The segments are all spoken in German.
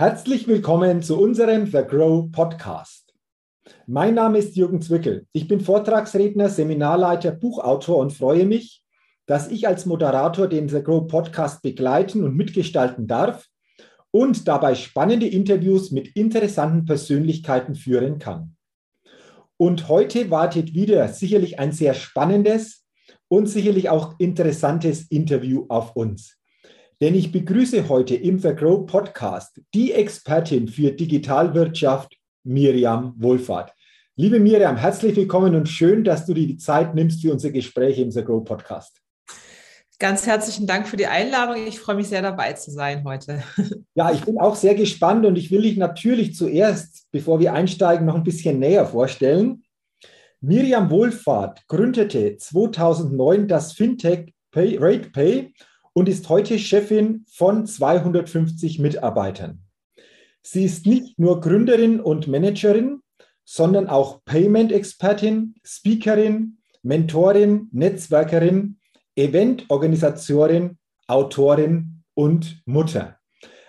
Herzlich willkommen zu unserem The Grow Podcast. Mein Name ist Jürgen Zwickel. Ich bin Vortragsredner, Seminarleiter, Buchautor und freue mich, dass ich als Moderator den The Grow Podcast begleiten und mitgestalten darf und dabei spannende Interviews mit interessanten Persönlichkeiten führen kann. Und heute wartet wieder sicherlich ein sehr spannendes und sicherlich auch interessantes Interview auf uns. Denn ich begrüße heute im The Grow Podcast die Expertin für Digitalwirtschaft, Miriam Wohlfahrt. Liebe Miriam, herzlich willkommen und schön, dass du dir die Zeit nimmst für unser Gespräch im The Grow Podcast. Ganz herzlichen Dank für die Einladung. Ich freue mich sehr dabei zu sein heute. Ja, ich bin auch sehr gespannt und ich will dich natürlich zuerst, bevor wir einsteigen, noch ein bisschen näher vorstellen. Miriam Wohlfahrt gründete 2009 das Fintech Pay, RatePay und ist heute Chefin von 250 Mitarbeitern. Sie ist nicht nur Gründerin und Managerin, sondern auch Payment-Expertin, Speakerin, Mentorin, Netzwerkerin, Eventorganisatorin, Autorin und Mutter.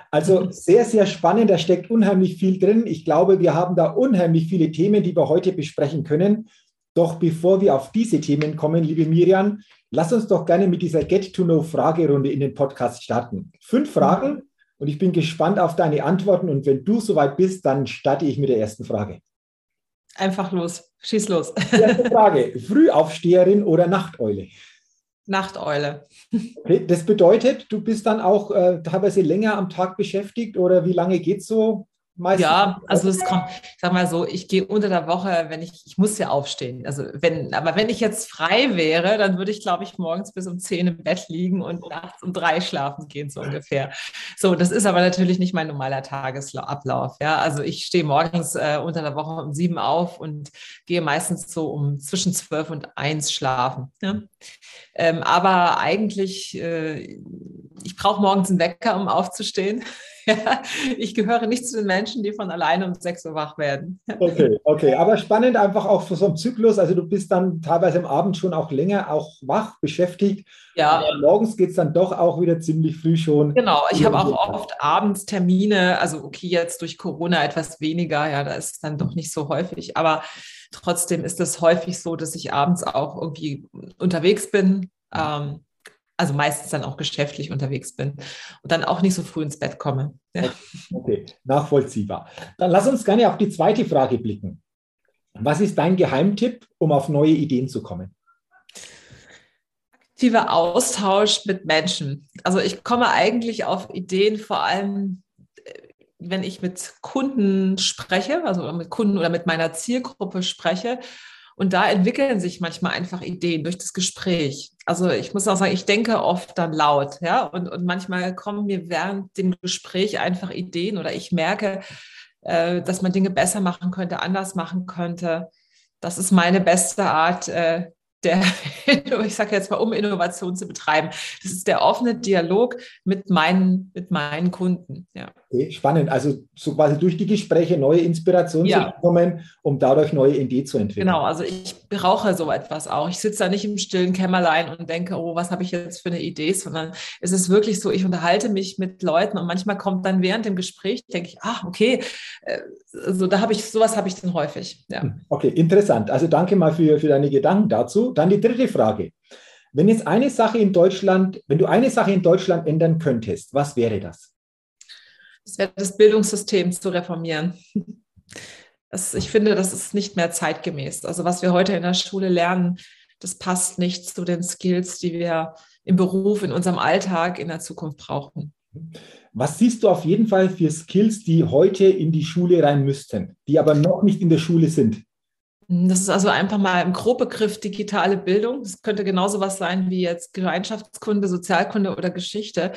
Also sehr, sehr spannend, da steckt unheimlich viel drin. Ich glaube, wir haben da unheimlich viele Themen, die wir heute besprechen können. Doch bevor wir auf diese Themen kommen, liebe Miriam, lass uns doch gerne mit dieser Get-to-Know-Fragerunde in den Podcast starten. Fünf Fragen und ich bin gespannt auf deine Antworten. Und wenn du soweit bist, dann starte ich mit der ersten Frage. Einfach los, schieß los. Erste Frage: Frühaufsteherin oder Nachteule? Nachteule. Okay, das bedeutet, du bist dann auch äh, teilweise länger am Tag beschäftigt oder wie lange geht es so? Meistens ja, also es kommt, ich sag mal so, ich gehe unter der Woche, wenn ich, ich muss ja aufstehen. Also wenn, aber wenn ich jetzt frei wäre, dann würde ich, glaube ich, morgens bis um zehn im Bett liegen und nachts um drei schlafen gehen, so ungefähr. So, das ist aber natürlich nicht mein normaler Tagesablauf. Ja, also ich stehe morgens äh, unter der Woche um sieben auf und gehe meistens so um zwischen zwölf und eins schlafen. Ja? Ähm, aber eigentlich, äh, ich brauche morgens einen Wecker, um aufzustehen. ich gehöre nicht zu den Menschen, die von alleine um sechs Uhr wach werden. okay, okay. Aber spannend einfach auch für so einen Zyklus. Also du bist dann teilweise am Abend schon auch länger auch wach, beschäftigt. Ja. Aber morgens geht es dann doch auch wieder ziemlich früh schon. Genau, ich habe auch oft abends Termine. Also okay, jetzt durch Corona etwas weniger. Ja, da ist es dann doch nicht so häufig. Aber trotzdem ist es häufig so, dass ich abends auch irgendwie unterwegs bin. Ähm, also meistens dann auch geschäftlich unterwegs bin und dann auch nicht so früh ins Bett komme. Ja. Okay, nachvollziehbar. Dann lass uns gerne auf die zweite Frage blicken. Was ist dein Geheimtipp, um auf neue Ideen zu kommen? Aktiver Austausch mit Menschen. Also ich komme eigentlich auf Ideen vor allem, äh, wenn ich mit Kunden spreche, also mit Kunden oder mit meiner Zielgruppe spreche und da entwickeln sich manchmal einfach Ideen durch das Gespräch. Also ich muss auch sagen, ich denke oft dann laut, ja, und, und manchmal kommen mir während dem Gespräch einfach Ideen oder ich merke, äh, dass man Dinge besser machen könnte, anders machen könnte. Das ist meine beste Art, äh, der, ich sage jetzt mal, um Innovation zu betreiben. Das ist der offene Dialog mit meinen, mit meinen Kunden. Ja. Okay, spannend. Also so quasi durch die Gespräche neue Inspirationen ja. zu bekommen, um dadurch neue Ideen zu entwickeln. Genau, also ich brauche so etwas auch. Ich sitze da nicht im stillen Kämmerlein und denke, oh, was habe ich jetzt für eine Idee, sondern es ist wirklich so, ich unterhalte mich mit Leuten und manchmal kommt dann während dem Gespräch, denke ich, ah, okay, äh, so da habe ich, sowas habe ich dann häufig. Ja. Hm, okay, interessant. Also danke mal für, für deine Gedanken dazu. Dann die dritte Frage. Wenn jetzt eine Sache in Deutschland, wenn du eine Sache in Deutschland ändern könntest, was wäre das? Das wäre das Bildungssystem zu reformieren. Das, ich finde, das ist nicht mehr zeitgemäß. Also was wir heute in der Schule lernen, das passt nicht zu den Skills, die wir im Beruf, in unserem Alltag in der Zukunft brauchen. Was siehst du auf jeden Fall für Skills, die heute in die Schule rein müssten, die aber noch nicht in der Schule sind? Das ist also einfach mal im Grobegriff digitale Bildung. Das könnte genauso was sein wie jetzt Gemeinschaftskunde, Sozialkunde oder Geschichte.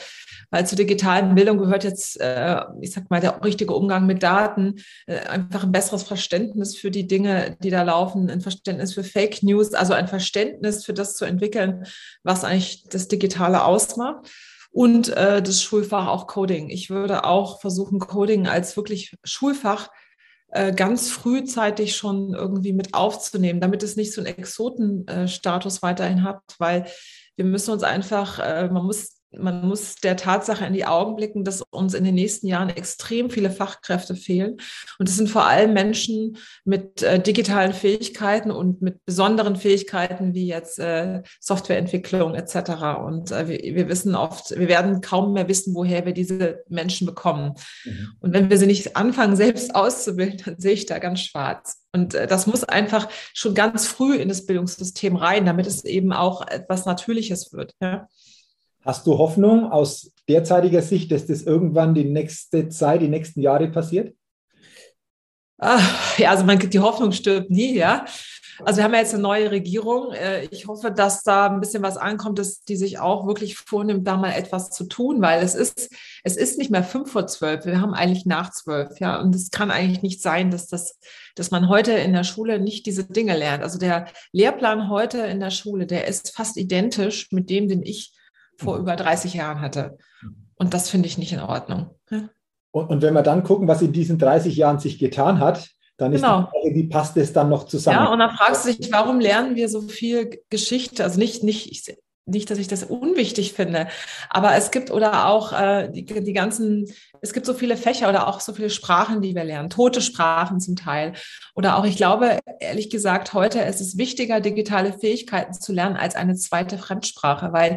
Weil zur digitalen Bildung gehört jetzt, äh, ich sag mal, der richtige Umgang mit Daten, äh, einfach ein besseres Verständnis für die Dinge, die da laufen, ein Verständnis für Fake News, also ein Verständnis für das zu entwickeln, was eigentlich das Digitale ausmacht und äh, das Schulfach auch Coding. Ich würde auch versuchen, Coding als wirklich Schulfach äh, ganz frühzeitig schon irgendwie mit aufzunehmen, damit es nicht so einen Exotenstatus weiterhin hat, weil wir müssen uns einfach, äh, man muss man muss der Tatsache in die Augen blicken, dass uns in den nächsten Jahren extrem viele Fachkräfte fehlen. Und es sind vor allem Menschen mit äh, digitalen Fähigkeiten und mit besonderen Fähigkeiten wie jetzt äh, Softwareentwicklung etc. Und äh, wir, wir, wissen oft, wir werden kaum mehr wissen, woher wir diese Menschen bekommen. Mhm. Und wenn wir sie nicht anfangen, selbst auszubilden, dann sehe ich da ganz schwarz. Und äh, das muss einfach schon ganz früh in das Bildungssystem rein, damit es eben auch etwas Natürliches wird. Ja. Hast du Hoffnung aus derzeitiger Sicht, dass das irgendwann die nächste Zeit, die nächsten Jahre passiert? Ach, ja, also man, die Hoffnung stirbt nie, ja. Also wir haben ja jetzt eine neue Regierung. Äh, ich hoffe, dass da ein bisschen was ankommt, dass die sich auch wirklich vornimmt, da mal etwas zu tun, weil es ist, es ist nicht mehr fünf vor zwölf. Wir haben eigentlich nach zwölf, ja. Und es kann eigentlich nicht sein, dass das, dass man heute in der Schule nicht diese Dinge lernt. Also der Lehrplan heute in der Schule, der ist fast identisch mit dem, den ich vor über 30 Jahren hatte. Und das finde ich nicht in Ordnung. Ja? Und, und, wenn wir dann gucken, was in diesen 30 Jahren sich getan hat, dann ist genau. die Frage, wie passt es dann noch zusammen? Ja, und dann fragst du dich, warum lernen wir so viel Geschichte? Also nicht, nicht, nicht, dass ich das unwichtig finde, aber es gibt oder auch äh, die, die ganzen, es gibt so viele Fächer oder auch so viele Sprachen, die wir lernen, tote Sprachen zum Teil. Oder auch, ich glaube, ehrlich gesagt, heute ist es wichtiger, digitale Fähigkeiten zu lernen als eine zweite Fremdsprache, weil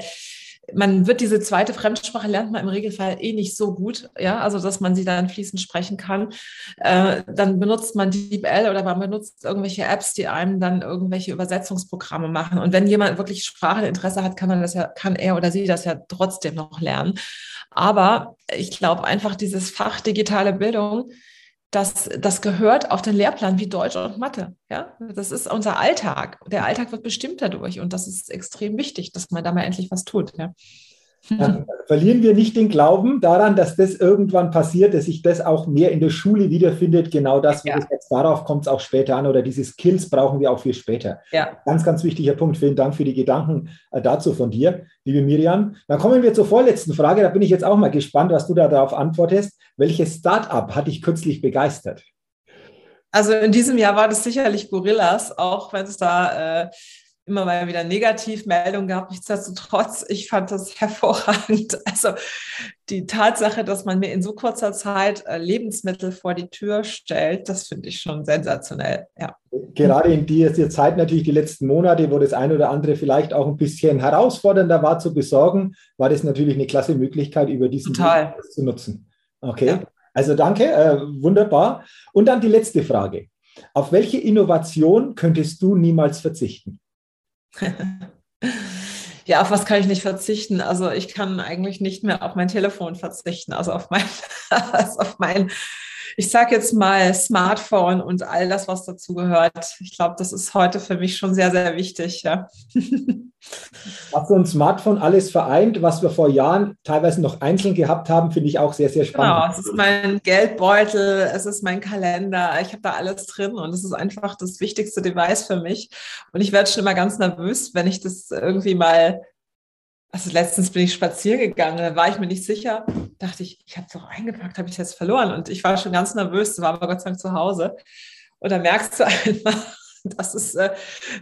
man wird diese zweite Fremdsprache lernt man im Regelfall eh nicht so gut, ja, also dass man sie dann fließend sprechen kann. Äh, dann benutzt man DeepL oder man benutzt irgendwelche Apps, die einem dann irgendwelche Übersetzungsprogramme machen. Und wenn jemand wirklich Spracheninteresse hat, kann man das ja, kann er oder sie das ja trotzdem noch lernen. Aber ich glaube einfach, dieses Fach digitale Bildung, das, das gehört auf den Lehrplan wie Deutsch und Mathe. Ja, das ist unser Alltag. Der Alltag wird bestimmt dadurch und das ist extrem wichtig, dass man da mal endlich was tut. Ja. Dann verlieren wir nicht den Glauben daran, dass das irgendwann passiert, dass sich das auch mehr in der Schule wiederfindet. Genau das, ja. jetzt darauf kommt es auch später an oder diese Skills brauchen wir auch für später. Ja. Ganz, ganz wichtiger Punkt. Vielen Dank für die Gedanken äh, dazu von dir, liebe Miriam. Dann kommen wir zur vorletzten Frage. Da bin ich jetzt auch mal gespannt, was du da darauf antwortest. Welches Startup hat dich kürzlich begeistert? Also in diesem Jahr war das sicherlich Gorillas, auch wenn es da äh, immer mal wieder Negativmeldungen gab. Nichtsdestotrotz, ich fand das hervorragend. Also die Tatsache, dass man mir in so kurzer Zeit äh, Lebensmittel vor die Tür stellt, das finde ich schon sensationell. Ja. Gerade in dieser Zeit natürlich die letzten Monate, wo das eine oder andere vielleicht auch ein bisschen herausfordernder war zu besorgen, war das natürlich eine klasse Möglichkeit, über diesen Total. Weg zu nutzen. Okay, ja. also danke, äh, wunderbar. Und dann die letzte Frage. Auf welche Innovation könntest du niemals verzichten? ja, auf was kann ich nicht verzichten? Also ich kann eigentlich nicht mehr auf mein Telefon verzichten, also auf mein, also auf mein ich sage jetzt mal Smartphone und all das, was dazu gehört. Ich glaube, das ist heute für mich schon sehr, sehr wichtig. Ja. Was so ein Smartphone alles vereint, was wir vor Jahren teilweise noch einzeln gehabt haben, finde ich auch sehr, sehr spannend. Genau, es ist mein Geldbeutel, es ist mein Kalender, ich habe da alles drin und es ist einfach das wichtigste Device für mich. Und ich werde schon immer ganz nervös, wenn ich das irgendwie mal also letztens bin ich spazieren gegangen, da war ich mir nicht sicher, dachte ich, ich habe es doch eingepackt, habe ich jetzt verloren und ich war schon ganz nervös, war aber Gott sei Dank zu Hause und da merkst du einfach, das ist, äh,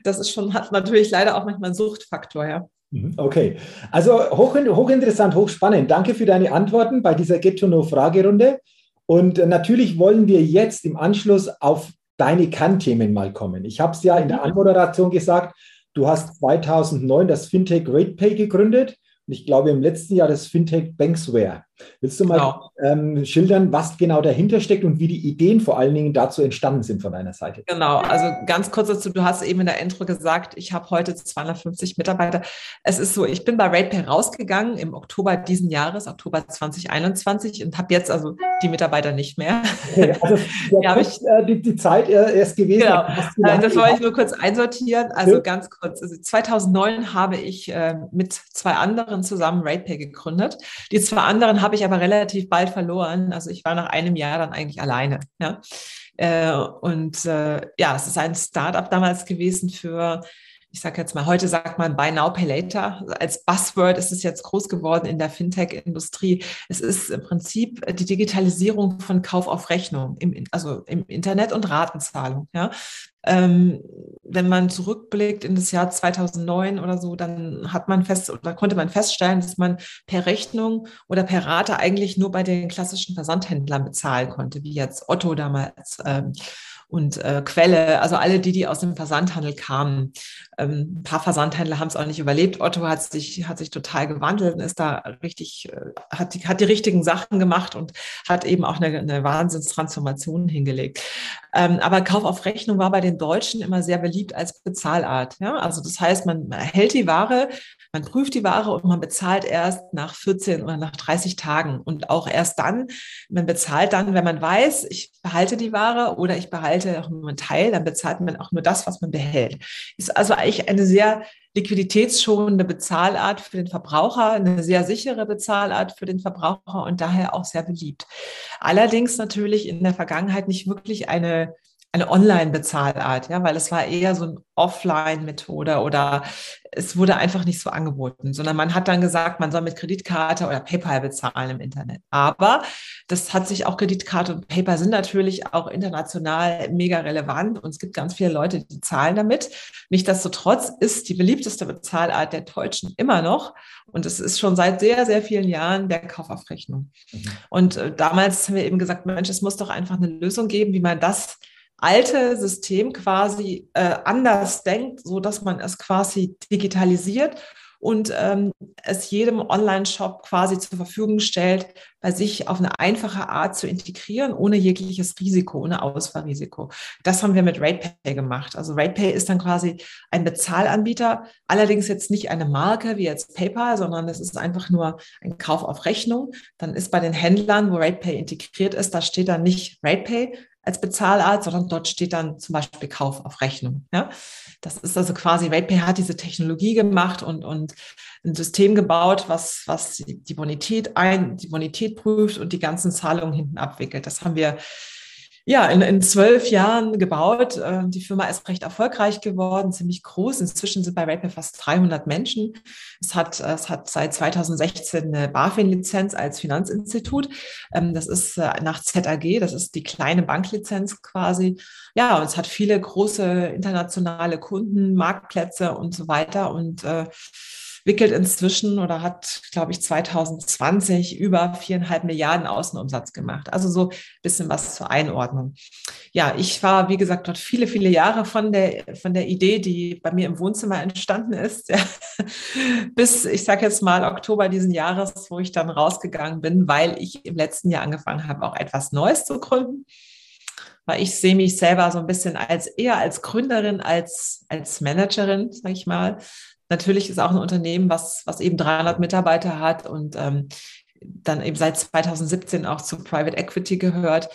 das ist schon, hat natürlich leider auch manchmal einen Suchtfaktor, ja. Mhm, okay, also hoch, hochinteressant, hochspannend. Danke für deine Antworten bei dieser Get-to-Know-Fragerunde. Und äh, natürlich wollen wir jetzt im Anschluss auf deine Kernthemen mal kommen. Ich habe es ja in der mhm. Anmoderation gesagt, Du hast 2009 das Fintech RatePay gegründet und ich glaube im letzten Jahr das Fintech Banksware. Willst du mal genau. ähm, schildern, was genau dahinter steckt und wie die Ideen vor allen Dingen dazu entstanden sind von deiner Seite? Genau, also ganz kurz dazu, du hast eben in der Intro gesagt, ich habe heute 250 Mitarbeiter. Es ist so, ich bin bei RatePay rausgegangen im Oktober diesen Jahres, Oktober 2021 und habe jetzt also die Mitarbeiter nicht mehr. Okay, also ja, ich, äh, die, die, Zeit äh, erst gewesen. Genau, äh, das wollte ich nur kurz einsortieren. Also ja. ganz kurz, also 2009 habe ich äh, mit zwei anderen zusammen RatePay gegründet. Die zwei anderen habe ich aber relativ bald verloren. Also ich war nach einem Jahr dann eigentlich alleine. Ja? Äh, und äh, ja, es ist ein Startup damals gewesen für ich sage jetzt mal, heute sagt man Buy Now, Pay Later. Als Buzzword ist es jetzt groß geworden in der Fintech-Industrie. Es ist im Prinzip die Digitalisierung von Kauf auf Rechnung, im, also im Internet und Ratenzahlung. Ja. Ähm, wenn man zurückblickt in das Jahr 2009 oder so, dann hat man fest oder konnte man feststellen, dass man per Rechnung oder per Rate eigentlich nur bei den klassischen Versandhändlern bezahlen konnte, wie jetzt Otto damals. Ähm, und äh, Quelle, also alle die, die aus dem Versandhandel kamen. Ähm, ein paar Versandhändler haben es auch nicht überlebt. Otto hat sich, hat sich total gewandelt und ist da richtig, äh, hat, die, hat die richtigen Sachen gemacht und hat eben auch eine, eine Wahnsinnstransformation hingelegt. Ähm, aber Kauf auf Rechnung war bei den Deutschen immer sehr beliebt als Bezahlart. Ja? Also das heißt, man erhält die Ware, man prüft die Ware und man bezahlt erst nach 14 oder nach 30 Tagen und auch erst dann, man bezahlt dann, wenn man weiß, ich behalte die Ware oder ich behalte auch nur einen Teil, dann bezahlt man auch nur das, was man behält. Ist also eigentlich eine sehr liquiditätsschonende Bezahlart für den Verbraucher, eine sehr sichere Bezahlart für den Verbraucher und daher auch sehr beliebt. Allerdings natürlich in der Vergangenheit nicht wirklich eine eine Online-Bezahlart, ja, weil es war eher so eine Offline-Methode oder es wurde einfach nicht so angeboten, sondern man hat dann gesagt, man soll mit Kreditkarte oder PayPal bezahlen im Internet. Aber das hat sich auch Kreditkarte und PayPal sind natürlich auch international mega relevant und es gibt ganz viele Leute, die zahlen damit. Nichtsdestotrotz ist die beliebteste Bezahlart der Deutschen immer noch und es ist schon seit sehr, sehr vielen Jahren der Kauf auf Rechnung. Mhm. Und äh, damals haben wir eben gesagt, Mensch, es muss doch einfach eine Lösung geben, wie man das alte System quasi äh, anders denkt, so dass man es quasi digitalisiert und ähm, es jedem Online-Shop quasi zur Verfügung stellt, bei sich auf eine einfache Art zu integrieren, ohne jegliches Risiko, ohne Ausfallrisiko. Das haben wir mit RatePay gemacht. Also RatePay ist dann quasi ein Bezahlanbieter, allerdings jetzt nicht eine Marke wie jetzt PayPal, sondern es ist einfach nur ein Kauf auf Rechnung. Dann ist bei den Händlern, wo RatePay integriert ist, da steht dann nicht RatePay, als Bezahlart, sondern dort steht dann zum Beispiel Kauf auf Rechnung. Ja? Das ist also quasi, RatePay hat diese Technologie gemacht und, und ein System gebaut, was, was die Bonität ein, die Bonität prüft und die ganzen Zahlungen hinten abwickelt. Das haben wir ja, in, in zwölf Jahren gebaut. Äh, die Firma ist recht erfolgreich geworden, ziemlich groß. Inzwischen sind bei RatePay fast 300 Menschen. Es hat, es hat seit 2016 eine BaFin-Lizenz als Finanzinstitut. Ähm, das ist äh, nach ZAG, das ist die kleine Banklizenz quasi. Ja, und es hat viele große internationale Kunden, Marktplätze und so weiter. Und äh, wickelt inzwischen oder hat, glaube ich, 2020 über viereinhalb Milliarden Außenumsatz gemacht. Also so ein bisschen was zur Einordnung. Ja, ich war, wie gesagt, dort viele, viele Jahre von der, von der Idee, die bei mir im Wohnzimmer entstanden ist, ja, bis, ich sage jetzt mal, Oktober diesen Jahres, wo ich dann rausgegangen bin, weil ich im letzten Jahr angefangen habe, auch etwas Neues zu gründen weil ich sehe mich selber so ein bisschen als eher als Gründerin als als Managerin, sage ich mal natürlich ist auch ein Unternehmen, was, was eben 300 Mitarbeiter hat und ähm, dann eben seit 2017 auch zu Private Equity gehört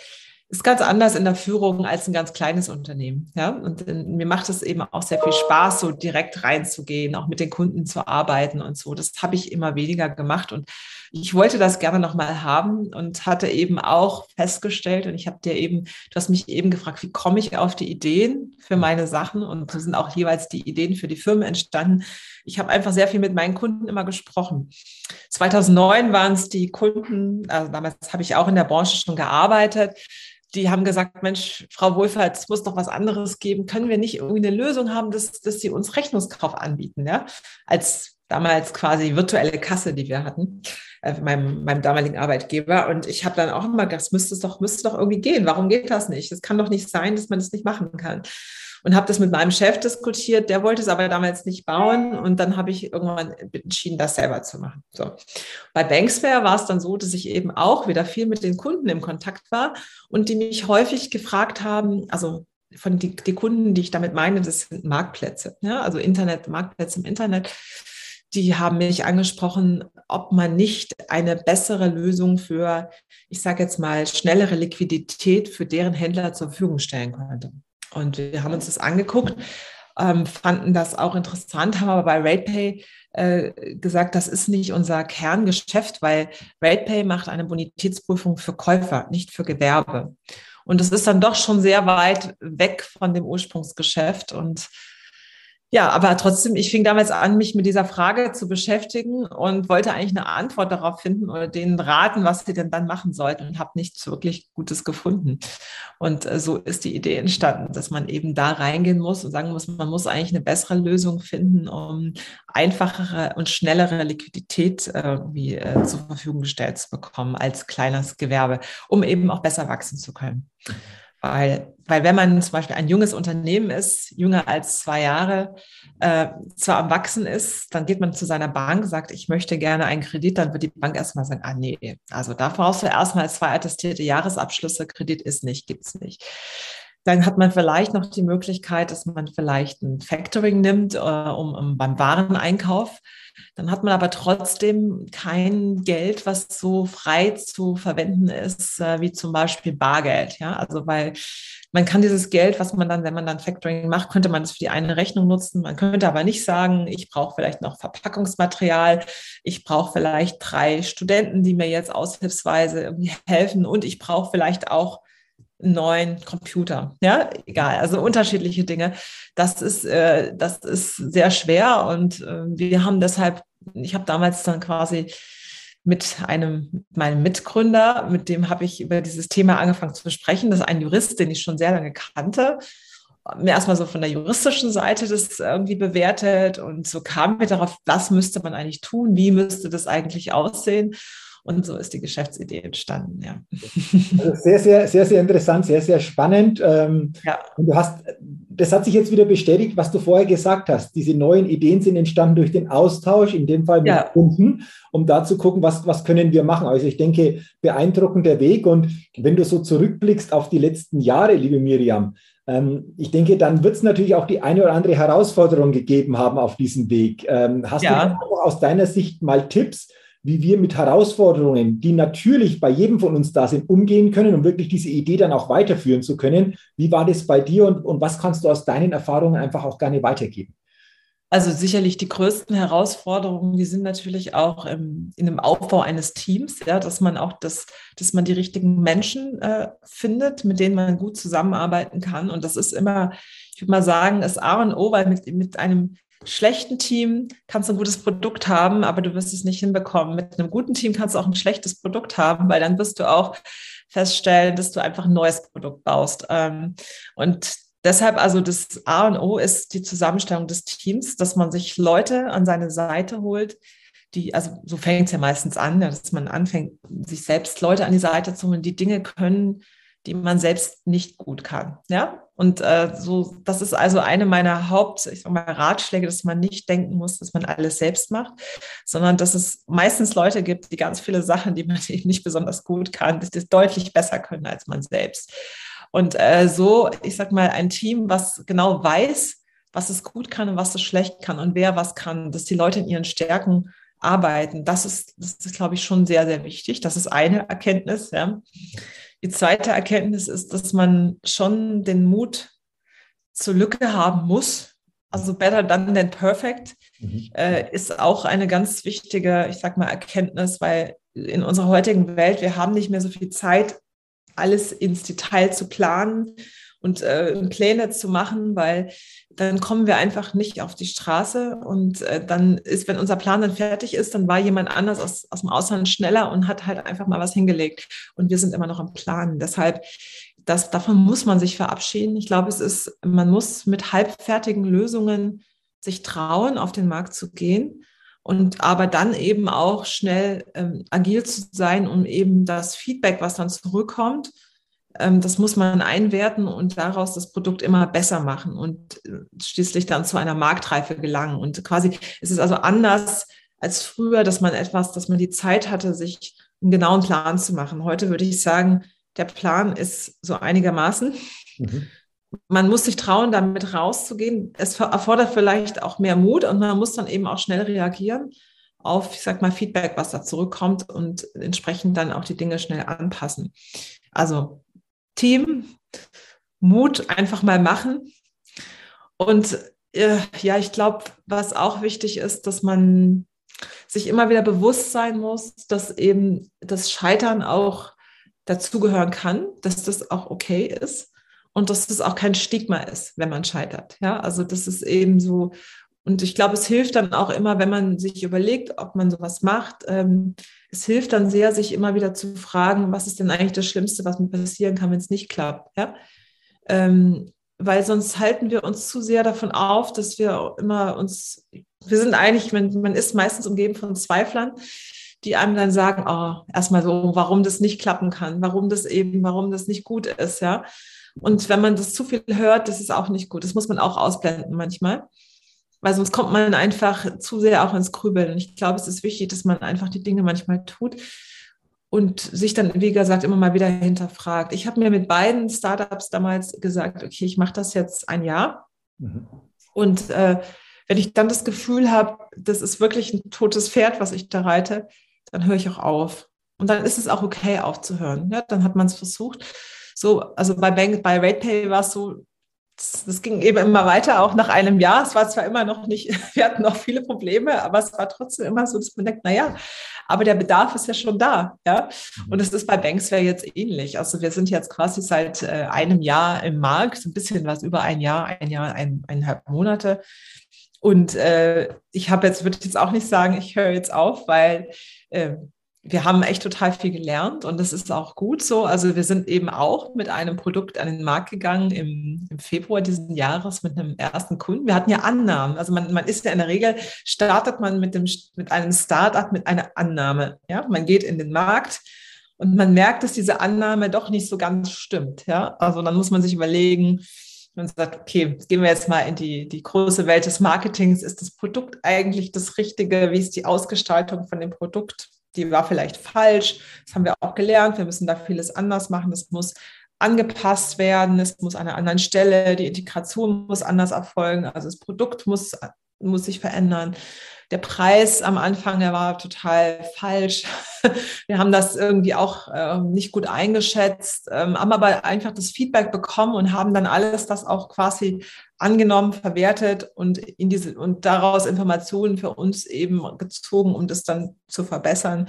ist ganz anders in der Führung als ein ganz kleines Unternehmen. Ja? Und äh, mir macht es eben auch sehr viel Spaß, so direkt reinzugehen, auch mit den Kunden zu arbeiten und so. Das habe ich immer weniger gemacht und ich wollte das gerne nochmal haben und hatte eben auch festgestellt und ich habe dir eben, du hast mich eben gefragt, wie komme ich auf die Ideen für meine Sachen und so sind auch jeweils die Ideen für die Firmen entstanden. Ich habe einfach sehr viel mit meinen Kunden immer gesprochen. 2009 waren es die Kunden, also damals habe ich auch in der Branche schon gearbeitet die haben gesagt, Mensch, Frau Wohlfahrt, es muss doch was anderes geben. Können wir nicht irgendwie eine Lösung haben, dass, dass sie uns Rechnungskauf anbieten, ja? Als damals quasi virtuelle Kasse, die wir hatten, äh, meinem, meinem damaligen Arbeitgeber. Und ich habe dann auch immer gedacht, es müsste doch, müsste doch irgendwie gehen. Warum geht das nicht? Es kann doch nicht sein, dass man das nicht machen kann und habe das mit meinem Chef diskutiert. Der wollte es aber damals nicht bauen und dann habe ich irgendwann entschieden, das selber zu machen. So. Bei Banksware war es dann so, dass ich eben auch wieder viel mit den Kunden im Kontakt war und die mich häufig gefragt haben, also von die, die Kunden, die ich damit meine, das sind Marktplätze, ja, also Internet, Marktplätze im Internet die haben mich angesprochen, ob man nicht eine bessere Lösung für, ich sage jetzt mal, schnellere Liquidität für deren Händler zur Verfügung stellen könnte. Und wir haben uns das angeguckt, ähm, fanden das auch interessant, haben aber bei RatePay äh, gesagt, das ist nicht unser Kerngeschäft, weil RatePay macht eine Bonitätsprüfung für Käufer, nicht für Gewerbe. Und das ist dann doch schon sehr weit weg von dem Ursprungsgeschäft. Und Ja, aber trotzdem, ich fing damals an, mich mit dieser Frage zu beschäftigen und wollte eigentlich eine Antwort darauf finden oder denen raten, was sie denn dann machen sollten und habe nichts wirklich Gutes gefunden. Und äh, so ist die Idee entstanden, dass man eben da reingehen muss und sagen muss, man muss eigentlich eine bessere Lösung finden, um einfachere und schnellere Liquidität äh, wie, äh, zur Verfügung gestellt zu bekommen als kleines Gewerbe, um eben auch besser wachsen zu können. Weil, weil wenn man zum Beispiel ein junges Unternehmen ist, jünger als zwei Jahre, äh, zwar am Wachsen ist, dann geht man zu seiner Bank, sagt, ich möchte gerne einen Kredit, dann wird die Bank erstmal sagen, ah nee, also da brauchst du erstmal zwei attestierte Jahresabschlüsse, Kredit ist nicht, gibt's nicht. Dann hat man vielleicht noch die Möglichkeit, dass man vielleicht ein Factoring nimmt, äh, um, um beim Wareneinkauf. Dann hat man aber trotzdem kein Geld, was so frei zu verwenden ist, äh, wie zum Beispiel Bargeld. Ja, also weil man kann dieses Geld, was man dann, wenn man dann Factoring macht, könnte man das für die eine Rechnung nutzen. Man könnte aber nicht sagen, ich brauche vielleicht noch Verpackungsmaterial, ich brauche vielleicht drei Studenten, die mir jetzt aushilfsweise irgendwie helfen und ich brauche vielleicht auch neuen Computer. Ja, egal, also unterschiedliche Dinge. Das ist, äh, das ist sehr schwer und äh, wir haben deshalb, ich habe damals dann quasi mit einem, meinem Mitgründer, mit dem habe ich über dieses Thema angefangen zu sprechen. Das ist ein Jurist, den ich schon sehr lange kannte. Mir erstmal so von der juristischen Seite das irgendwie bewertet und so kam mir darauf, was müsste man eigentlich tun, wie müsste das eigentlich aussehen. Und so ist die Geschäftsidee entstanden, ja. Also sehr, sehr, sehr, sehr interessant, sehr, sehr spannend. Ähm, ja. Und du hast, das hat sich jetzt wieder bestätigt, was du vorher gesagt hast. Diese neuen Ideen sind entstanden durch den Austausch, in dem Fall mit ja. Kunden, um da zu gucken, was, was können wir machen. Also ich denke, beeindruckender Weg. Und wenn du so zurückblickst auf die letzten Jahre, liebe Miriam, ähm, ich denke, dann wird es natürlich auch die eine oder andere Herausforderung gegeben haben auf diesem Weg. Ähm, hast ja. du aus deiner Sicht mal Tipps, wie wir mit Herausforderungen, die natürlich bei jedem von uns da sind, umgehen können, um wirklich diese Idee dann auch weiterführen zu können. Wie war das bei dir und, und was kannst du aus deinen Erfahrungen einfach auch gerne weitergeben? Also sicherlich die größten Herausforderungen, die sind natürlich auch im, in dem Aufbau eines Teams, ja, dass man auch das, dass man die richtigen Menschen äh, findet, mit denen man gut zusammenarbeiten kann. Und das ist immer, ich würde mal sagen, das A und O, weil mit, mit einem schlechten Team kannst du ein gutes Produkt haben, aber du wirst es nicht hinbekommen. Mit einem guten Team kannst du auch ein schlechtes Produkt haben, weil dann wirst du auch feststellen, dass du einfach ein neues Produkt baust. Ähm, und deshalb also das A und O ist die Zusammenstellung des Teams, dass man sich Leute an seine Seite holt, die, also so fängt es ja meistens an, dass man anfängt, sich selbst Leute an die Seite zu holen, die Dinge können, die man selbst nicht gut kann. Ja, und äh, so, das ist also eine meiner Haupt, ich sag mal, Ratschläge, dass man nicht denken muss, dass man alles selbst macht, sondern dass es meistens Leute gibt, die ganz viele Sachen, die man eben nicht besonders gut kann, dass das deutlich besser können als man selbst. Und äh, so, ich sag mal, ein Team, was genau weiß, was es gut kann und was es schlecht kann und wer was kann, dass die Leute in ihren Stärken arbeiten, das ist, das ist, glaube ich, schon sehr, sehr wichtig. Das ist eine Erkenntnis. Ja. Die zweite Erkenntnis ist, dass man schon den Mut zur Lücke haben muss. Also better done than perfect mhm. äh, ist auch eine ganz wichtige, ich sag mal, Erkenntnis, weil in unserer heutigen Welt, wir haben nicht mehr so viel Zeit, alles ins Detail zu planen und äh, Pläne zu machen, weil dann kommen wir einfach nicht auf die Straße und äh, dann ist, wenn unser Plan dann fertig ist, dann war jemand anders aus, aus dem Ausland schneller und hat halt einfach mal was hingelegt und wir sind immer noch am Planen. Deshalb, das, davon muss man sich verabschieden. Ich glaube, es ist, man muss mit halbfertigen Lösungen sich trauen, auf den Markt zu gehen und aber dann eben auch schnell ähm, agil zu sein, um eben das Feedback, was dann zurückkommt, das muss man einwerten und daraus das Produkt immer besser machen und äh, schließlich dann zu einer Marktreife gelangen. Und quasi ist es also anders als früher, dass man etwas, dass man die Zeit hatte, sich einen genauen Plan zu machen. Heute würde ich sagen, der Plan ist so einigermaßen. Mhm. Man muss sich trauen, damit rauszugehen. Es erfordert vielleicht auch mehr Mut und man muss dann eben auch schnell reagieren auf, ich sag mal, Feedback, was da zurückkommt und entsprechend dann auch die Dinge schnell anpassen. Also Team, Mut einfach mal machen. Und äh, ja, ich glaube, was auch wichtig ist, dass man sich immer wieder bewusst sein muss, dass eben das Scheitern auch dazugehören kann, dass das auch okay ist und dass es auch kein Stigma ist, wenn man scheitert. Ja, also das ist eben so. Und ich glaube, es hilft dann auch immer, wenn man sich überlegt, ob man sowas macht. Ähm, es hilft dann sehr, sich immer wieder zu fragen, was ist denn eigentlich das Schlimmste, was mir passieren kann, wenn es nicht klappt. Ja? Ähm, weil sonst halten wir uns zu sehr davon auf, dass wir immer uns, wir sind eigentlich, man, man ist meistens umgeben von Zweiflern, die einem dann sagen, oh, erstmal so, warum das nicht klappen kann, warum das eben, warum das nicht gut ist, ja. Und wenn man das zu viel hört, das ist auch nicht gut. Das muss man auch ausblenden manchmal, weil sonst kommt man einfach zu sehr auch ins Grübeln. Und ich glaube, es ist wichtig, dass man einfach die Dinge manchmal tut und sich dann, wie gesagt, immer mal wieder hinterfragt. Ich habe mir mit beiden Startups damals gesagt, okay, ich mache das jetzt ein Jahr. Mhm. Und äh, wenn ich dann das Gefühl habe, das ist wirklich ein totes Pferd, was ich da reite, dann höre ich auch auf. Und dann ist es auch okay aufzuhören. Ja, dann hat man es versucht. So, also bei Bank, bei RatePay war es so, das, ging eben immer weiter, auch nach einem Jahr. Es war zwar immer noch nicht, wir hatten noch viele Probleme, aber es war trotzdem immer so, dass man denkt, naja, aber der Bedarf ist ja schon da. Ja? Und es ist bei Banksware jetzt ähnlich. Also wir sind jetzt quasi seit äh, einem Jahr im Markt, ein bisschen was über ein Jahr, ein Jahr, ein, eineinhalb Monate. Und äh, ich habe jetzt, würde ich jetzt auch nicht sagen, ich höre jetzt auf, weil äh, wir haben echt total viel gelernt und das ist auch gut so. Also wir sind eben auch mit einem Produkt an den Markt gegangen im, im Februar diesen Jahres mit einem ersten Kunden. Wir hatten ja Annahmen. Also man, man ist ja in der Regel, startet man mit, dem, mit einem Startup mit einer Annahme. Ja? Man geht in den Markt und man merkt, dass diese Annahme doch nicht so ganz stimmt. Ja? Also dann muss man sich überlegen, man sagt, okay, gehen wir jetzt mal in die, die große Welt des Marketings. Ist das Produkt eigentlich das Richtige? Wie ist die Ausgestaltung von dem Produkt? Die war vielleicht falsch. Das haben wir auch gelernt. Wir müssen da vieles anders machen. Es muss angepasst werden. Es muss an einer anderen Stelle. Die Integration muss anders erfolgen. Also das Produkt muss, muss sich verändern. Der Preis am Anfang, der war total falsch. Wir haben das irgendwie auch äh, nicht gut eingeschätzt, ähm, haben aber einfach das Feedback bekommen und haben dann alles das auch quasi angenommen, verwertet und in diese und daraus Informationen für uns eben gezogen, um das dann zu verbessern.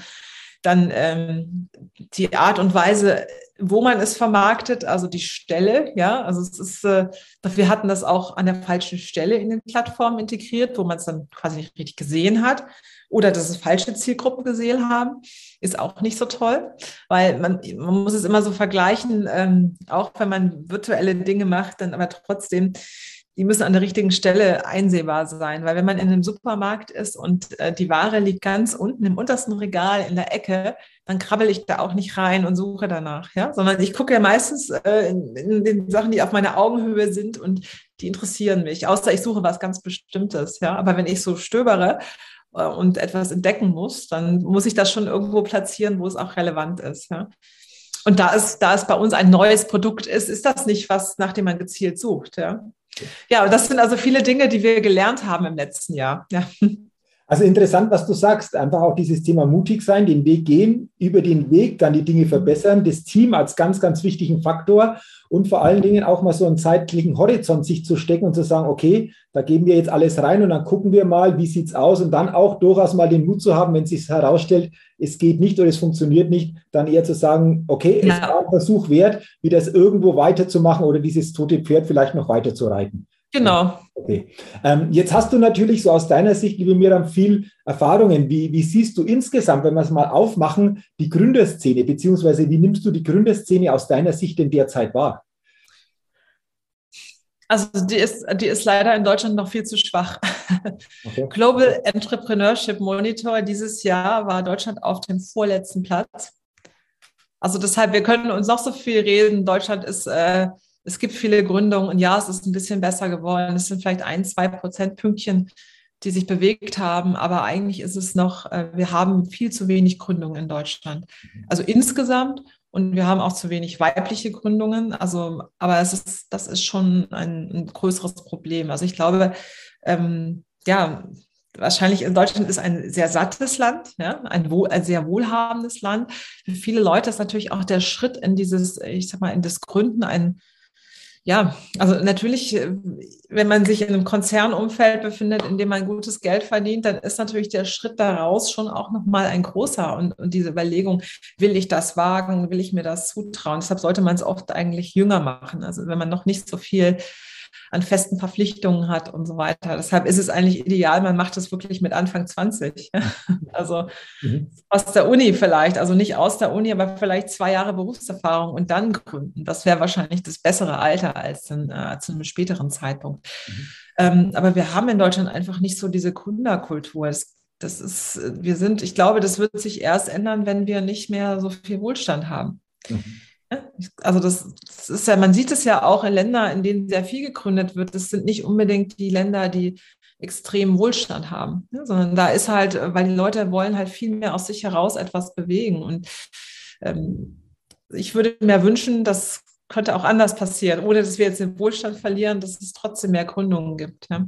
Dann ähm, die Art und Weise, wo man es vermarktet, also die Stelle, ja, also es ist, äh, wir hatten das auch an der falschen Stelle in den Plattformen integriert, wo man es dann quasi nicht richtig gesehen hat oder dass es falsche Zielgruppen gesehen haben, ist auch nicht so toll, weil man, man muss es immer so vergleichen, ähm, auch wenn man virtuelle Dinge macht, dann aber trotzdem die müssen an der richtigen Stelle einsehbar sein, weil wenn man in einem Supermarkt ist und äh, die Ware liegt ganz unten im untersten Regal in der Ecke, dann krabbel ich da auch nicht rein und suche danach, ja, sondern ich gucke ja meistens äh, in, in, den Sachen, die auf meiner Augenhöhe sind und die interessieren mich, außer ich suche was ganz Bestimmtes, ja, aber wenn ich so stöbere äh, und etwas entdecken muss, dann muss ich das schon irgendwo platzieren, wo es auch relevant ist, ja. Und da es, da es bei uns ein neues Produkt ist, ist das nicht was, nach dem man gezielt sucht, ja. Ja, das sind also viele Dinge, die wir gelernt haben im letzten Jahr. Ja. Also interessant, was du sagst. Einfach auch dieses Thema mutig sein, den Weg gehen, über den Weg dann die Dinge verbessern, das Team als ganz, ganz wichtigen Faktor und vor allen Dingen auch mal so einen zeitlichen Horizont sich zu stecken und zu sagen, okay, da geben wir jetzt alles rein und dann gucken wir mal, wie sieht es aus und dann auch durchaus mal den Mut zu haben, wenn es sich herausstellt, es geht nicht oder es funktioniert nicht, dann eher zu sagen, okay, ja. es war ein Versuch wert, wieder das irgendwo weiterzumachen oder dieses tote Pferd vielleicht noch weiter zu reiten. Genau. Okay. Ähm, jetzt hast du natürlich so aus deiner Sicht, liebe Miriam, viel Erfahrungen. Wie, wie siehst du insgesamt, wenn wir es mal aufmachen, die Gründerszene, beziehungsweise wie nimmst du die Gründerszene aus deiner Sicht in der Zeit wahr? Also die ist, die ist leider in Deutschland noch viel zu schwach. Okay. Global Entrepreneurship Monitor dieses Jahr war Deutschland auf dem vorletzten Platz. Also deshalb, wir können uns noch so viel reden. Deutschland ist äh, es gibt viele Gründungen und ja, es ist ein bisschen besser geworden. Es sind vielleicht ein, zwei Prozentpünktchen, die sich bewegt haben, aber eigentlich ist es noch, äh, wir haben viel zu wenig Gründungen in Deutschland. Also insgesamt und wir haben auch zu wenig weibliche Gründungen. Also, aber es ist, das ist schon ein, ein größeres Problem. Also ich glaube, ähm, ja, wahrscheinlich in Deutschland ist ein sehr sattes Land, ja, ein, wohl, ein sehr wohlhabendes Land. Für viele Leute ist natürlich auch der Schritt in dieses, ich sag mal, in das Gründen ein Ja, also natürlich, äh, wenn man sich in einem Konzernumfeld befindet, in dem man gutes Geld verdient, dann ist natürlich der Schritt daraus schon auch nochmal ein großer. Und, und diese Überlegung, will ich das wagen, will ich mir das zutrauen? Deshalb sollte man es oft eigentlich jünger machen. Also wenn man noch nicht so viel an festen Verpflichtungen hat und so weiter. Deshalb ist es eigentlich ideal, man macht es wirklich mit Anfang 20. Also mhm. aus der Uni vielleicht, also nicht aus der Uni, aber vielleicht zwei Jahre Berufserfahrung und dann gründen. Das wäre wahrscheinlich das bessere Alter als in, äh, zu einem späteren Zeitpunkt. Mhm. Ähm, aber wir haben in Deutschland einfach nicht so diese Kunderkultur. Das, das ist, wir sind, ich glaube, das wird sich erst ändern, wenn wir nicht mehr so viel Wohlstand haben. Mhm. Also das, das, ist ja, man sieht es ja auch in Ländern, in denen sehr viel gegründet wird. Das sind nicht unbedingt die Länder, die extremen Wohlstand haben, ne? sondern da ist halt, weil die Leute wollen halt viel mehr aus sich heraus etwas bewegen. Und ähm, ich würde mir wünschen, das könnte auch anders passieren, ohne dass wir jetzt den Wohlstand verlieren, dass es trotzdem mehr Gründungen gibt. Ja?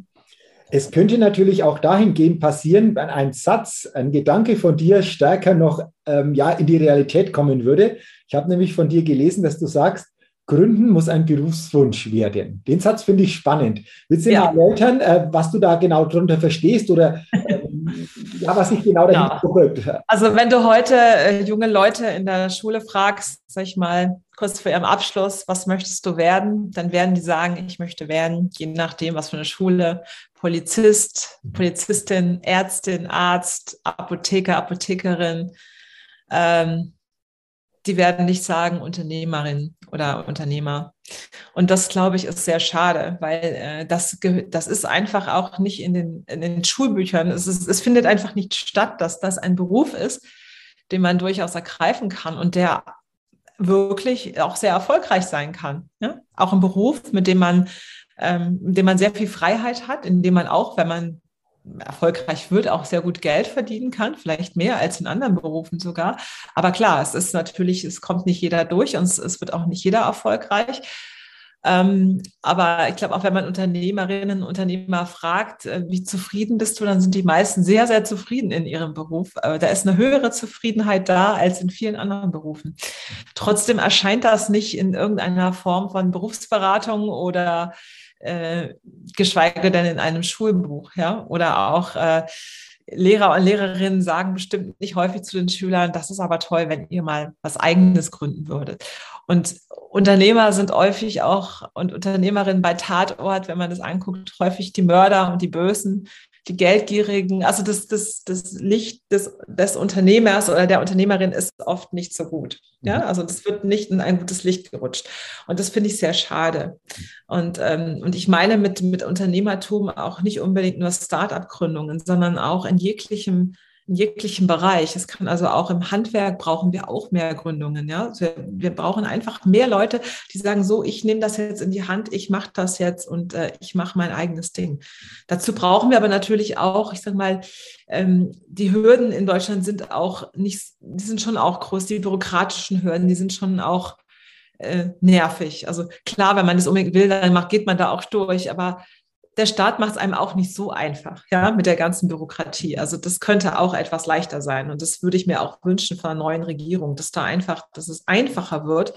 Es könnte natürlich auch dahingehend passieren, wenn ein Satz, ein Gedanke von dir stärker noch ähm, ja, in die Realität kommen würde. Ich habe nämlich von dir gelesen, dass du sagst, Gründen muss ein Berufswunsch werden. Den Satz finde ich spannend. Willst du ja. mal erläutern, äh, was du da genau darunter verstehst oder ähm, ja, was sich genau dahinter? Ja. Also wenn du heute äh, junge Leute in der Schule fragst, sag ich mal, kurz vor ihrem Abschluss, was möchtest du werden? Dann werden die sagen, ich möchte werden, je nachdem, was für eine Schule, Polizist, Polizistin, Ärztin, Arzt, Apotheker, Apothekerin. Ähm, die werden nicht sagen Unternehmerin oder Unternehmer. Und das, glaube ich, ist sehr schade, weil äh, das, das ist einfach auch nicht in den, in den Schulbüchern. Es, ist, es findet einfach nicht statt, dass das ein Beruf ist, den man durchaus ergreifen kann und der wirklich auch sehr erfolgreich sein kann. Ja? Auch ein Beruf, mit dem man ähm, in dem man sehr viel Freiheit hat, in dem man auch, wenn man erfolgreich wird, auch sehr gut Geld verdienen kann, vielleicht mehr als in anderen Berufen sogar. Aber klar, es ist natürlich, es kommt nicht jeder durch und es, es wird auch nicht jeder erfolgreich. Ähm, aber ich glaube, auch wenn man Unternehmerinnen und Unternehmer fragt, äh, wie zufrieden bist du, dann sind die meisten sehr, sehr zufrieden in ihrem Beruf. Äh, da ist eine höhere Zufriedenheit da als in vielen anderen Berufen. Trotzdem erscheint das nicht in irgendeiner Form von Berufsberatung oder äh, geschweige denn in einem Schulbuch, ja, oder auch äh, Lehrer und Lehrerinnen sagen bestimmt nicht häufig zu den Schülern, das ist aber toll, wenn ihr mal was Eigenes gründen würdet. Und Unternehmer sind häufig auch und Unternehmerinnen bei Tatort, wenn man das anguckt, häufig die Mörder und die Bösen, die Geldgierigen. Also das, das, das Licht des, des Unternehmers oder der Unternehmerin ist oft nicht so gut. Ja, mhm. also das wird nicht in ein gutes Licht gerutscht. Und das finde ich sehr schade. Und, ähm, und ich meine mit, mit Unternehmertum auch nicht unbedingt nur Start-up-Gründungen, sondern auch in jeglichem in jeglichem Bereich. Es kann also auch im Handwerk brauchen wir auch mehr Gründungen. Ja? Wir, wir brauchen einfach mehr Leute, die sagen, so, ich nehme das jetzt in die Hand, ich mache das jetzt und äh, ich mache mein eigenes Ding. Dazu brauchen wir aber natürlich auch, ich sage mal, ähm, die Hürden in Deutschland sind auch nicht, die sind schon auch groß, die bürokratischen Hürden, die sind schon auch äh, nervig. Also klar, wenn man das unbedingt will, dann macht, geht man da auch durch, aber der Staat macht es einem auch nicht so einfach, ja, mit der ganzen Bürokratie. Also das könnte auch etwas leichter sein. Und das würde ich mir auch wünschen von einer neuen Regierung, dass da einfach, dass es einfacher wird,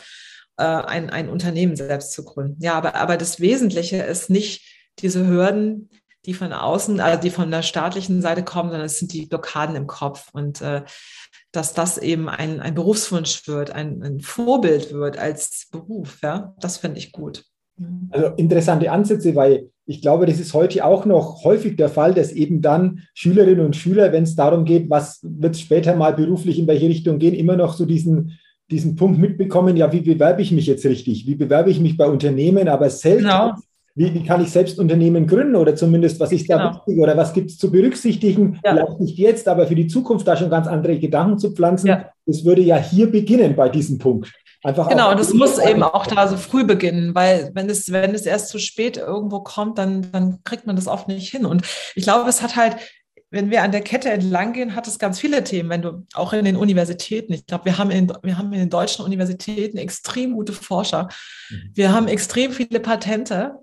äh, ein, ein Unternehmen selbst zu gründen. Ja, aber, aber das Wesentliche ist nicht diese Hürden, die von außen, also die von der staatlichen Seite kommen, sondern es sind die Blockaden im Kopf. Und äh, dass das eben ein, ein Berufswunsch wird, ein, ein Vorbild wird als Beruf, ja, das finde ich gut. Also interessante Ansätze, weil ich glaube, das ist heute auch noch häufig der Fall, dass eben dann Schülerinnen und Schüler, wenn es darum geht, was wird es später mal beruflich in welche Richtung gehen, immer noch so diesen, diesen Punkt mitbekommen, ja, wie bewerbe ich mich jetzt richtig? Wie bewerbe ich mich bei Unternehmen? Aber selbst, genau. wie, wie, kann ich selbst Unternehmen gründen oder zumindest, was ist da genau. wichtig oder was gibt es zu berücksichtigen? Ja. Vielleicht nicht jetzt, aber für die Zukunft da schon ganz andere Gedanken zu pflanzen. Ja. Das würde ja hier beginnen bei diesem Punkt. Einfach genau, und es muss eben auch da so früh beginnen, weil wenn es, wenn es erst zu spät irgendwo kommt, dann, dann kriegt man das oft nicht hin. Und ich glaube, es hat halt, wenn wir an der Kette entlang gehen, hat es ganz viele Themen, wenn du auch in den Universitäten, ich glaube, wir haben in, wir haben in den deutschen Universitäten extrem gute Forscher. Mhm. Wir haben extrem viele Patente.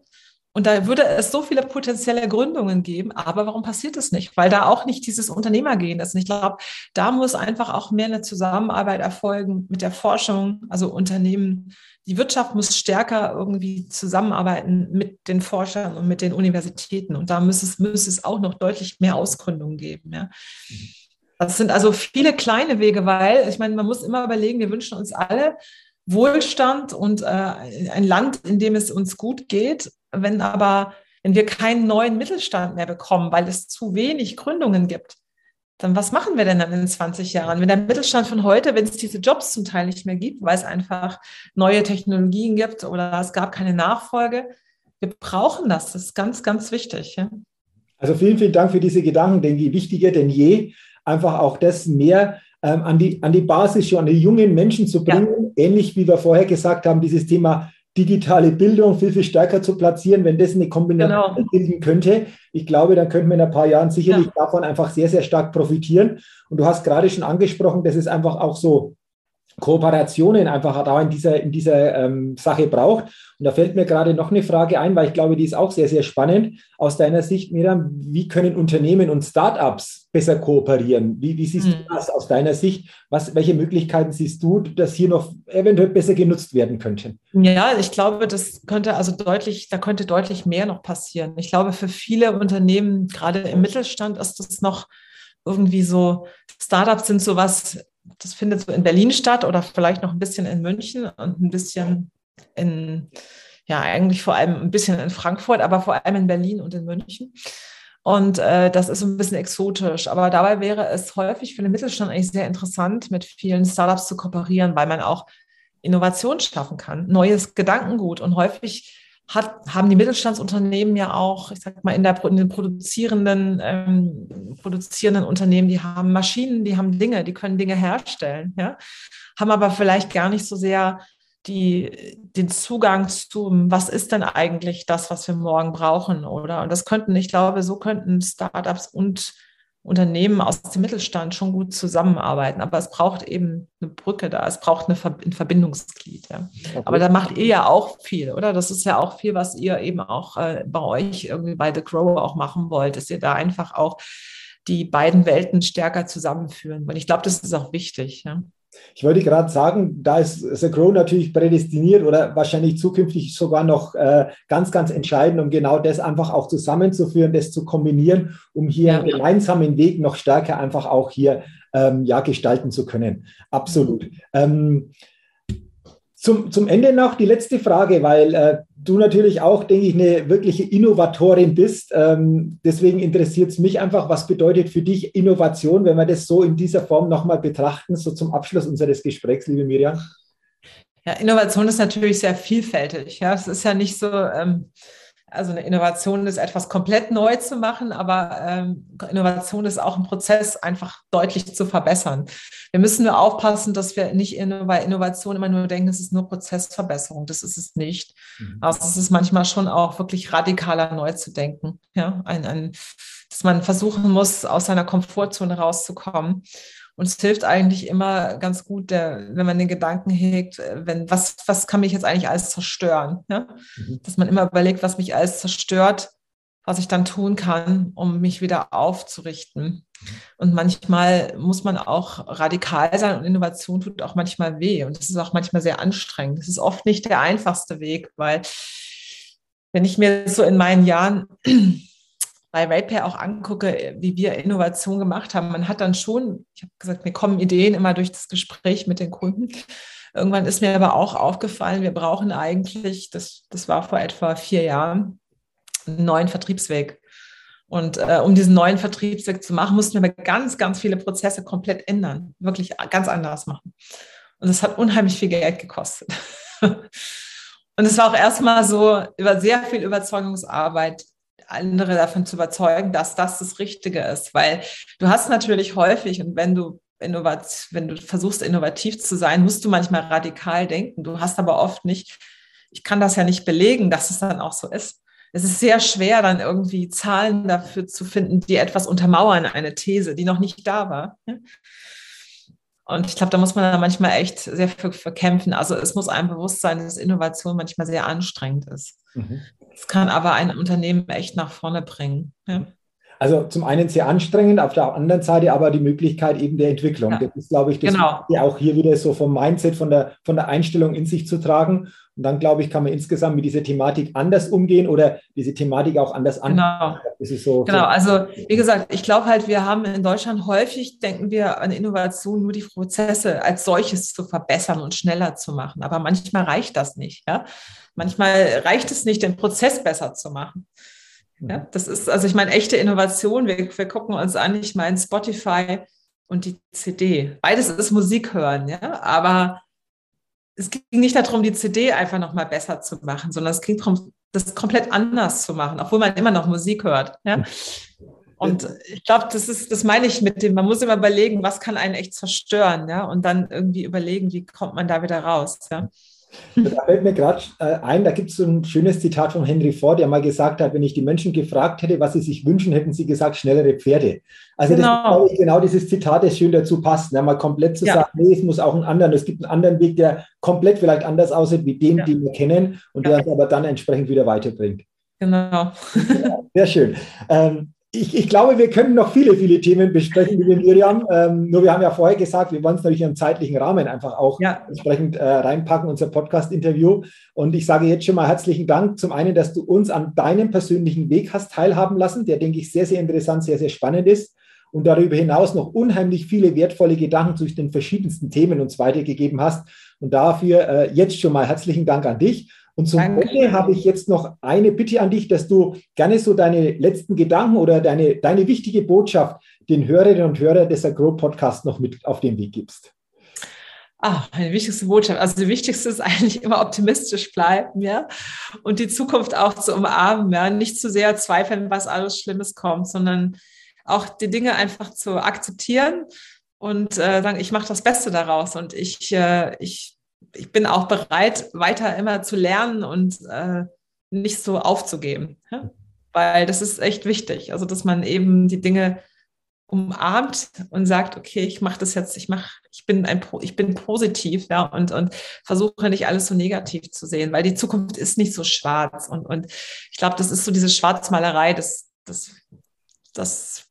Und da würde es so viele potenzielle Gründungen geben, aber warum passiert das nicht? Weil da auch nicht dieses Unternehmergehen ist. Und ich glaube, da muss einfach auch mehr eine Zusammenarbeit erfolgen mit der Forschung, also Unternehmen. Die Wirtschaft muss stärker irgendwie zusammenarbeiten mit den Forschern und mit den Universitäten. Und da müsste es, müsste es auch noch deutlich mehr Ausgründungen geben. Ja. Das sind also viele kleine Wege, weil ich meine, man muss immer überlegen, wir wünschen uns alle Wohlstand und äh, ein Land, in dem es uns gut geht. Wenn aber, wenn wir keinen neuen Mittelstand mehr bekommen, weil es zu wenig Gründungen gibt, dann was machen wir denn dann in 20 Jahren? Wenn der Mittelstand von heute, wenn es diese Jobs zum Teil nicht mehr gibt, weil es einfach neue Technologien gibt oder es gab keine Nachfolge, wir brauchen das. Das ist ganz, ganz wichtig. Ja? Also vielen, vielen Dank für diese Gedanken, denke ich, wichtiger denn je, einfach auch das mehr ähm, an, die, an die Basis schon, an die jungen Menschen zu bringen, ja. ähnlich wie wir vorher gesagt haben, dieses Thema digitale Bildung viel, viel stärker zu platzieren, wenn das eine Kombination genau. bilden könnte. Ich glaube, dann könnten wir in ein paar Jahren sicherlich ja. davon einfach sehr, sehr stark profitieren. Und du hast gerade schon angesprochen, dass es einfach auch so Kooperationen einfach da in dieser, in dieser ähm, Sache braucht. Und da fällt mir gerade noch eine Frage ein, weil ich glaube, die ist auch sehr, sehr spannend. Aus deiner Sicht, Miriam, wie können Unternehmen und Startups besser kooperieren? Wie, wie siehst mhm. du das aus deiner Sicht? Was, welche Möglichkeiten siehst du, dass hier noch eventuell besser genutzt werden könnten? Ja, ich glaube, das könnte also deutlich, da könnte deutlich mehr noch passieren. Ich glaube, für viele Unternehmen, gerade im Mittelstand, ist das noch irgendwie so, Startups sind sowas, das findet so in Berlin statt oder vielleicht noch ein bisschen in München und ein bisschen in, ja, eigentlich vor allem ein bisschen in Frankfurt, aber vor allem in Berlin und in München. Und äh, das ist ein bisschen exotisch. Aber dabei wäre es häufig für den Mittelstand eigentlich sehr interessant, mit vielen Startups zu kooperieren, weil man auch Innovation schaffen kann, neues Gedankengut. Und häufig hat, haben die Mittelstandsunternehmen ja auch, ich sag mal, in, der, in den produzierenden, ähm, produzierenden Unternehmen, die haben Maschinen, die haben Dinge, die können Dinge herstellen, ja, haben aber vielleicht gar nicht so sehr die, den Zugang zu, was ist denn eigentlich das, was wir morgen brauchen, oder? Und das könnten, ich glaube, so könnten Startups und Unternehmen aus dem Mittelstand schon gut zusammenarbeiten. Aber es braucht eben eine Brücke da, es braucht eine Ver ein Verbindungsglied. Ja. Okay. Aber da macht ihr ja auch viel, oder? Das ist ja auch viel, was ihr eben auch äh, bei euch irgendwie bei The Grow auch machen wollt, dass ihr da einfach auch die beiden Welten stärker zusammenführen. Und ich glaube, das ist auch wichtig. Ja. Ich wollte gerade sagen, da ist The Crow natürlich prädestiniert oder wahrscheinlich zukünftig sogar noch äh, ganz, ganz entscheidend, um genau das einfach auch zusammenzuführen, das zu kombinieren, um hier ja. einen gemeinsamen Weg noch stärker einfach auch hier ähm, ja, gestalten zu können. Absolut. Ähm, zum, zum Ende noch die letzte Frage, weil äh, du natürlich auch, denke ich, eine wirkliche Innovatorin bist. Ähm, deswegen interessiert es mich einfach, was bedeutet für dich Innovation, wenn wir das so in dieser Form nochmal betrachten, so zum Abschluss unseres Gesprächs, liebe Miriam? Ja, Innovation ist natürlich sehr vielfältig. Ja, es ist ja nicht so, ähm, also eine Innovation ist etwas komplett neu zu machen, aber ähm, Innovation ist auch ein Prozess, einfach deutlich zu verbessern. Wir müssen nur aufpassen, dass wir nicht in, bei Innovation immer nur denken, es ist nur Prozessverbesserung. Das ist es nicht. Mhm. Also es ist manchmal schon auch wirklich radikaler neu zu denken. Ja, ein, ein, dass man versuchen muss, aus seiner Komfortzone rauszukommen. Und es hilft eigentlich immer ganz gut, der, wenn man den Gedanken hegt, äh, wenn, was, was kann mich jetzt eigentlich alles zerstören? Ja? Mhm. Dass man immer überlegt, was mich alles zerstört, was ich dann tun kann, um mich wieder aufzurichten. Und manchmal muss man auch radikal sein und Innovation tut auch manchmal weh. Und das ist auch manchmal sehr anstrengend. Das ist oft nicht der einfachste Weg, weil wenn ich mir so in meinen Jahren bei RatePay auch angucke, wie wir Innovation gemacht haben, man hat dann schon, ich habe gesagt, mir kommen Ideen immer durch das Gespräch mit den Kunden. Irgendwann ist mir aber auch aufgefallen, wir brauchen eigentlich, das, das war vor etwa vier Jahren, einen neuen Vertriebsweg. Und äh, um diesen neuen Vertriebsweg zu machen, mussten wir ganz, ganz viele Prozesse komplett ändern, wirklich ganz anders machen. Und das hat unheimlich viel Geld gekostet. Und es war auch erstmal so über sehr viel Überzeugungsarbeit andere davon zu überzeugen, dass das das Richtige ist. Weil du hast natürlich häufig, und wenn du innovat, wenn du versuchst, innovativ zu sein, musst du manchmal radikal denken. Du hast aber oft nicht, ich kann das ja nicht belegen, dass es dann auch so ist. Es ist sehr schwer, dann irgendwie Zahlen dafür zu finden, die etwas untermauern, eine These, die noch nicht da war. Und ich glaube, da muss man dann manchmal echt sehr für, für, kämpfen. Also es muss einem bewusst sein, dass Innovation manchmal sehr anstrengend ist. Mhm. Es mhm. kann aber ein Unternehmen echt nach vorne bringen. Ja. Also zum einen sehr anstrengend, auf der anderen Seite aber die Möglichkeit eben der Entwicklung. Ja. Das ist, glaube ich, das genau. auch hier wieder so vom Mindset, von der, von der Einstellung in sich zu tragen. Und dann, glaube ich, kann man insgesamt mit dieser Thematik anders umgehen oder diese Thematik auch anders angehen. Genau, so, genau. also wie gesagt, ich glaube halt, wir haben in Deutschland häufig, denken wir an Innovation, nur die Prozesse als solches zu verbessern und schneller zu machen. Aber manchmal reicht das nicht. Ja? Manchmal reicht es nicht, den Prozess besser zu machen. Ja, mhm. das ist, also ich meine, echte Innovation. Wir, wir gucken uns an, ich meine, Spotify und die CD. Beides ist Musik hören, ja, aber es ging nicht darum, die CD einfach nochmal besser zu machen, sondern es ging darum, das komplett anders zu machen, obwohl man immer noch Musik hört. Ja? Und ich glaube, das ist, das meine ich mit dem, man muss immer überlegen, was kann einen echt zerstören, ja, und dann irgendwie überlegen, wie kommt man da wieder raus, ja. Da fällt mir gerade äh, ein, da gibt es so ein schönes Zitat von Henry Ford, der mal gesagt hat, wenn ich die Menschen gefragt hätte, was sie sich wünschen, hätten sie gesagt, schnellere Pferde. Also genau, das genau dieses Zitat, das schön dazu passt, ne? mal komplett zu ja. sagen, nee, es muss auch einen anderen, es gibt einen anderen Weg, der komplett vielleicht anders aussieht wie den, ja. den wir kennen und ja. der uns aber dann entsprechend wieder weiterbringt. Genau. Sehr schön. Ähm, ich, ich, glaube, wir können noch viele, viele Themen besprechen, liebe Miriam. Ähm, nur wir haben ja vorher gesagt, wir wollen es natürlich im zeitlichen Rahmen einfach auch ja. entsprechend äh, reinpacken, unser Podcast-Interview. Und ich sage jetzt schon mal herzlichen Dank. Zum einen, dass du uns an deinem persönlichen Weg hast teilhaben lassen, der, denke ich, sehr, sehr interessant, sehr, sehr spannend ist. Und darüber hinaus noch unheimlich viele wertvolle Gedanken zu den verschiedensten Themen uns weitergegeben hast. Und dafür äh, jetzt schon mal herzlichen Dank an dich. Und zum Danke. Ende habe ich jetzt noch eine Bitte an dich, dass du gerne so deine letzten Gedanken oder deine, deine wichtige Botschaft den Hörerinnen und Hörern des Agro Podcast noch mit auf den Weg gibst. Ah, meine wichtigste Botschaft. Also die wichtigste ist eigentlich immer optimistisch bleiben, ja, und die Zukunft auch zu umarmen, ja, nicht zu sehr zweifeln, was alles Schlimmes kommt, sondern auch die Dinge einfach zu akzeptieren und äh, sagen, ich mache das Beste daraus und ich, äh, ich ich bin auch bereit, weiter immer zu lernen und äh, nicht so aufzugeben. Weil das ist echt wichtig. Also, dass man eben die Dinge umarmt und sagt, okay, ich mache das jetzt, ich mache, ich bin ein, ich bin positiv, ja, und, und versuche nicht alles so negativ zu sehen, weil die Zukunft ist nicht so schwarz. Und, und ich glaube, das ist so diese Schwarzmalerei, das, das, das,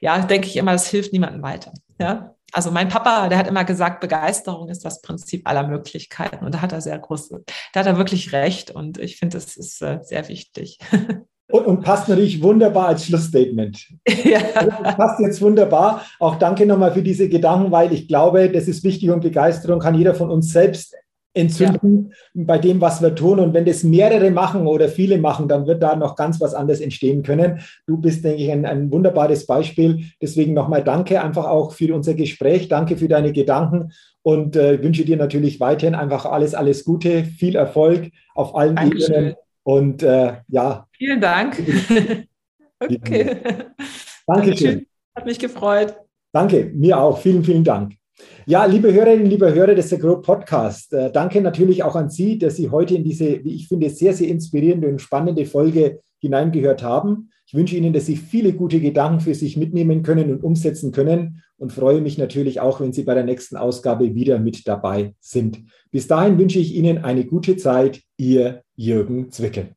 ja, denke ich immer, das hilft niemandem weiter. Ja, also mein Papa, der hat immer gesagt, Begeisterung ist das Prinzip aller Möglichkeiten. Und da hat er sehr große, da hat er wirklich recht. Und ich finde, das ist äh, sehr wichtig. Und, und, passt natürlich wunderbar als Schlussstatement. Ja. Also passt jetzt wunderbar. Auch danke nochmal für diese Gedanken, weil ich glaube, das ist wichtig und Begeisterung kann jeder von uns selbst entzünden ja. bei dem, was wir tun. Und wenn das mehrere machen oder viele machen, dann wird da noch ganz was anderes entstehen können. Du bist, denke ich, ein, ein wunderbares Beispiel. Deswegen nochmal danke einfach auch für unser Gespräch. Danke für deine Gedanken und äh, wünsche dir natürlich weiterhin einfach alles, alles Gute, viel Erfolg auf allen Dankeschön. Ebenen. Und äh, ja. Vielen Dank. okay. Dankeschön. Hat mich gefreut. Danke, mir auch. Vielen, vielen Dank. Ja, liebe Hörerinnen, liebe Hörer des Agro Podcast, äh, danke natürlich auch an Sie, dass Sie heute in diese, wie ich finde, sehr, sehr inspirierende und spannende Folge hineingehört haben. Ich wünsche Ihnen, dass Sie viele gute Gedanken für sich mitnehmen können und umsetzen können und freue mich natürlich auch, wenn Sie bei der nächsten Ausgabe wieder mit dabei sind. Bis dahin wünsche ich Ihnen eine gute Zeit. Ihr Jürgen Zwickel.